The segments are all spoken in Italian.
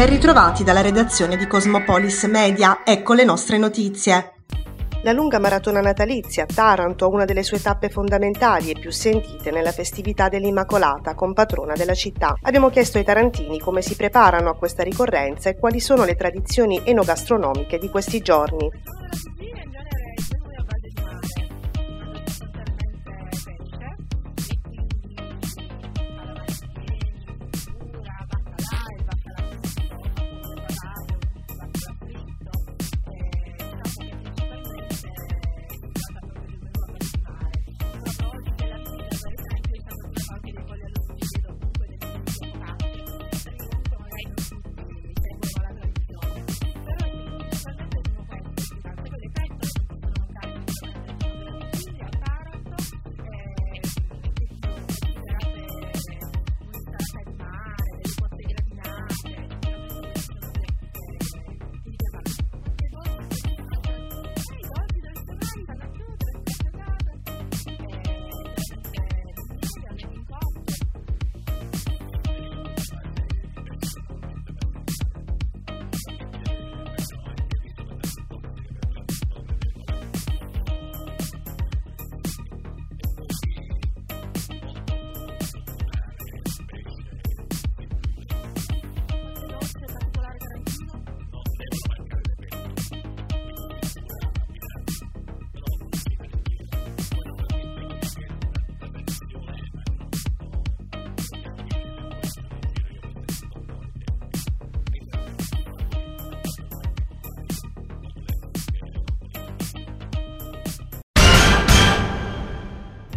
Ben ritrovati dalla redazione di Cosmopolis Media, ecco le nostre notizie. La lunga maratona natalizia a Taranto una delle sue tappe fondamentali e più sentite nella festività dell'Immacolata, compatrona della città. Abbiamo chiesto ai tarantini come si preparano a questa ricorrenza e quali sono le tradizioni enogastronomiche di questi giorni.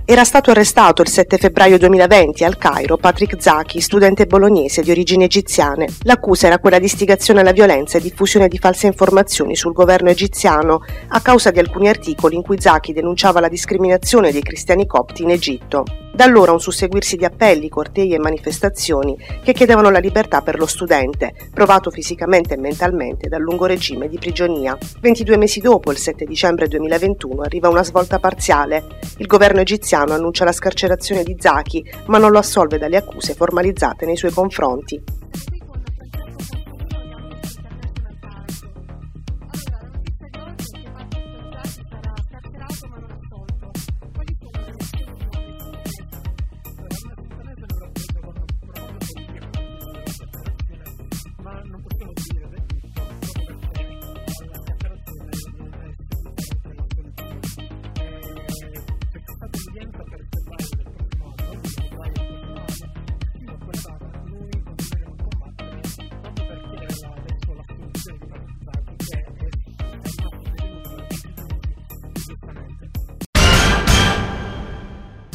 Era stato arrestato il 7 febbraio 2020 al Cairo Patrick Zaki, studente bolognese di origini egiziane. L'accusa era quella di istigazione alla violenza e diffusione di false informazioni sul governo egiziano a causa di alcuni articoli in cui Zaki denunciava la discriminazione dei cristiani copti in Egitto. Da allora un susseguirsi di appelli, cortei e manifestazioni che chiedevano la libertà per lo studente, provato fisicamente e mentalmente dal lungo regime di prigionia. 22 mesi dopo, il 7 dicembre 2021, arriva una svolta parziale. Il governo egiziano annuncia la scarcerazione di Zaki, ma non lo assolve dalle accuse formalizzate nei suoi confronti.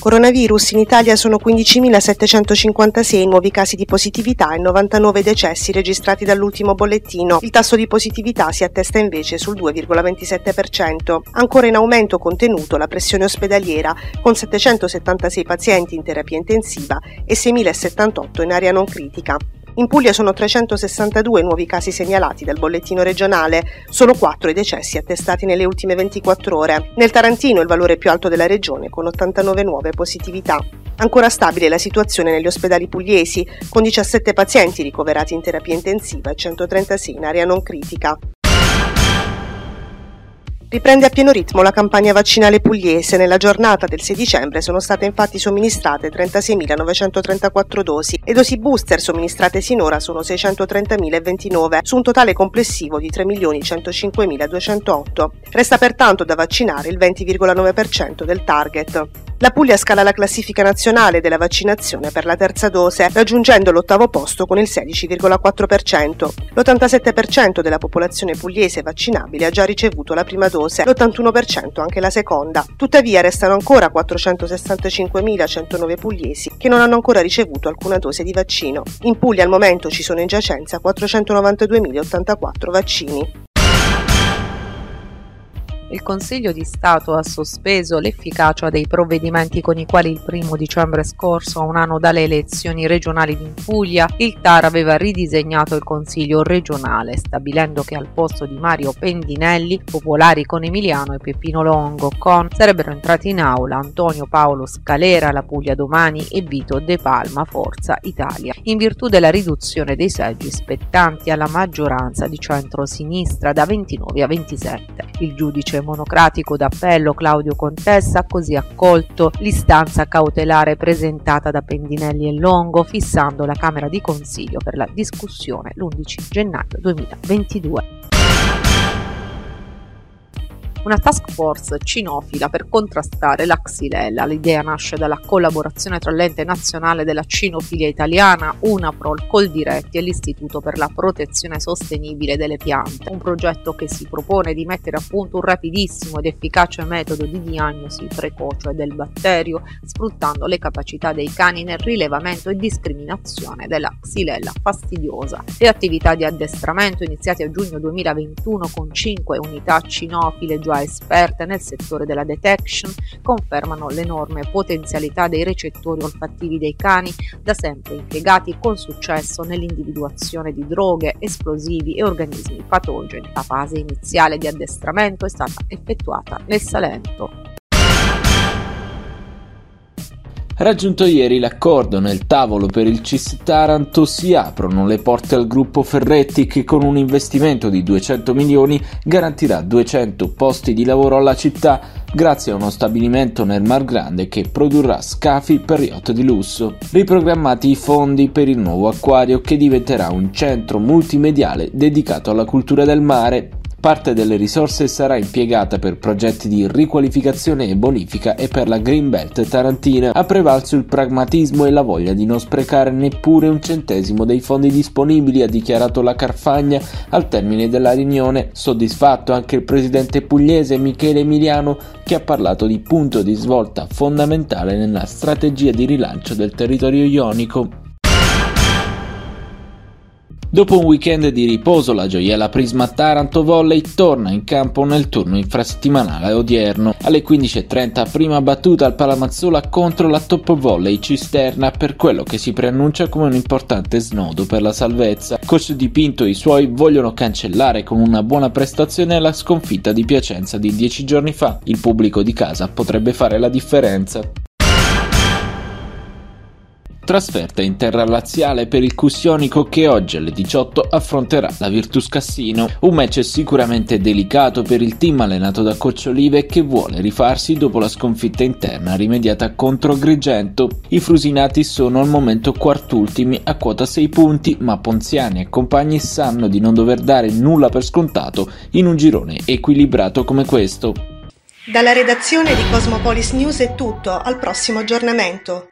Coronavirus in Italia sono 15.756 nuovi casi di positività e 99 decessi registrati dall'ultimo bollettino. Il tasso di positività si attesta invece sul 2,27%. Ancora in aumento contenuto la pressione ospedaliera con 776 pazienti in terapia intensiva e 6.078 in area non critica. In Puglia sono 362 nuovi casi segnalati dal bollettino regionale, solo 4 i decessi attestati nelle ultime 24 ore. Nel Tarantino il valore più alto della regione con 89 nuove positività. Ancora stabile la situazione negli ospedali pugliesi, con 17 pazienti ricoverati in terapia intensiva e 136 in area non critica. Riprende a pieno ritmo la campagna vaccinale pugliese. Nella giornata del 6 dicembre sono state infatti somministrate 36.934 dosi e dosi booster somministrate sinora sono 630.029 su un totale complessivo di 3.105.208. Resta pertanto da vaccinare il 20,9% del target. La Puglia scala la classifica nazionale della vaccinazione per la terza dose, raggiungendo l'ottavo posto con il 16,4%. L'87% della popolazione pugliese vaccinabile ha già ricevuto la prima dose, l'81% anche la seconda. Tuttavia restano ancora 465.109 pugliesi che non hanno ancora ricevuto alcuna dose di vaccino. In Puglia al momento ci sono in giacenza 492.084 vaccini. Il Consiglio di Stato ha sospeso l'efficacia dei provvedimenti con i quali il primo dicembre scorso, a un anno dalle elezioni regionali in Puglia, il TAR aveva ridisegnato il Consiglio regionale, stabilendo che al posto di Mario Pendinelli, popolari con Emiliano e Peppino Longo con, sarebbero entrati in aula Antonio Paolo Scalera, la Puglia Domani e Vito De Palma, Forza Italia, in virtù della riduzione dei seggi spettanti alla maggioranza di centro-sinistra da 29 a 27. Il giudice giudice monocratico d'appello Claudio Contessa ha così accolto l'istanza cautelare presentata da Pendinelli e Longo, fissando la Camera di Consiglio per la discussione l'11 gennaio 2022 una task force cinofila per contrastare la xylella. L'idea nasce dalla collaborazione tra l'ente nazionale della cinofilia italiana, UNAPROL, Coldiretti e l'Istituto per la protezione sostenibile delle piante, un progetto che si propone di mettere a punto un rapidissimo ed efficace metodo di diagnosi precoce del batterio, sfruttando le capacità dei cani nel rilevamento e discriminazione della xylella fastidiosa. Le attività di addestramento iniziate a giugno 2021 con 5 unità cinofile già esperte nel settore della detection confermano l'enorme potenzialità dei recettori olfattivi dei cani, da sempre impiegati con successo nell'individuazione di droghe, esplosivi e organismi patogeni. La fase iniziale di addestramento è stata effettuata nel Salento. Raggiunto ieri l'accordo nel tavolo per il CIS Taranto si aprono le porte al gruppo Ferretti che con un investimento di 200 milioni garantirà 200 posti di lavoro alla città grazie a uno stabilimento nel Mar Grande che produrrà scafi per yacht di lusso. Riprogrammati i fondi per il nuovo acquario che diventerà un centro multimediale dedicato alla cultura del mare Parte delle risorse sarà impiegata per progetti di riqualificazione e bonifica e per la Greenbelt tarantina. Ha prevalso il pragmatismo e la voglia di non sprecare neppure un centesimo dei fondi disponibili, ha dichiarato la Carfagna al termine della riunione. Soddisfatto anche il presidente pugliese Michele Emiliano che ha parlato di punto di svolta fondamentale nella strategia di rilancio del territorio ionico. Dopo un weekend di riposo, la gioiella Prisma Taranto Volley torna in campo nel turno infrasettimanale odierno. Alle 15.30 prima battuta al Palamazzola contro la Top Volley Cisterna per quello che si preannuncia come un importante snodo per la salvezza. Coach Di Pinto e i suoi vogliono cancellare con una buona prestazione la sconfitta di Piacenza di dieci giorni fa. Il pubblico di casa potrebbe fare la differenza. Trasferta in terra laziale per il Cussionico che oggi alle 18 affronterà la Virtus Cassino. Un match sicuramente delicato per il team allenato da Coach Olive che vuole rifarsi dopo la sconfitta interna rimediata contro Agrigento. I frusinati sono al momento quartultimi a quota 6 punti, ma Ponziani e compagni sanno di non dover dare nulla per scontato in un girone equilibrato come questo. Dalla redazione di Cosmopolis News è tutto, al prossimo aggiornamento.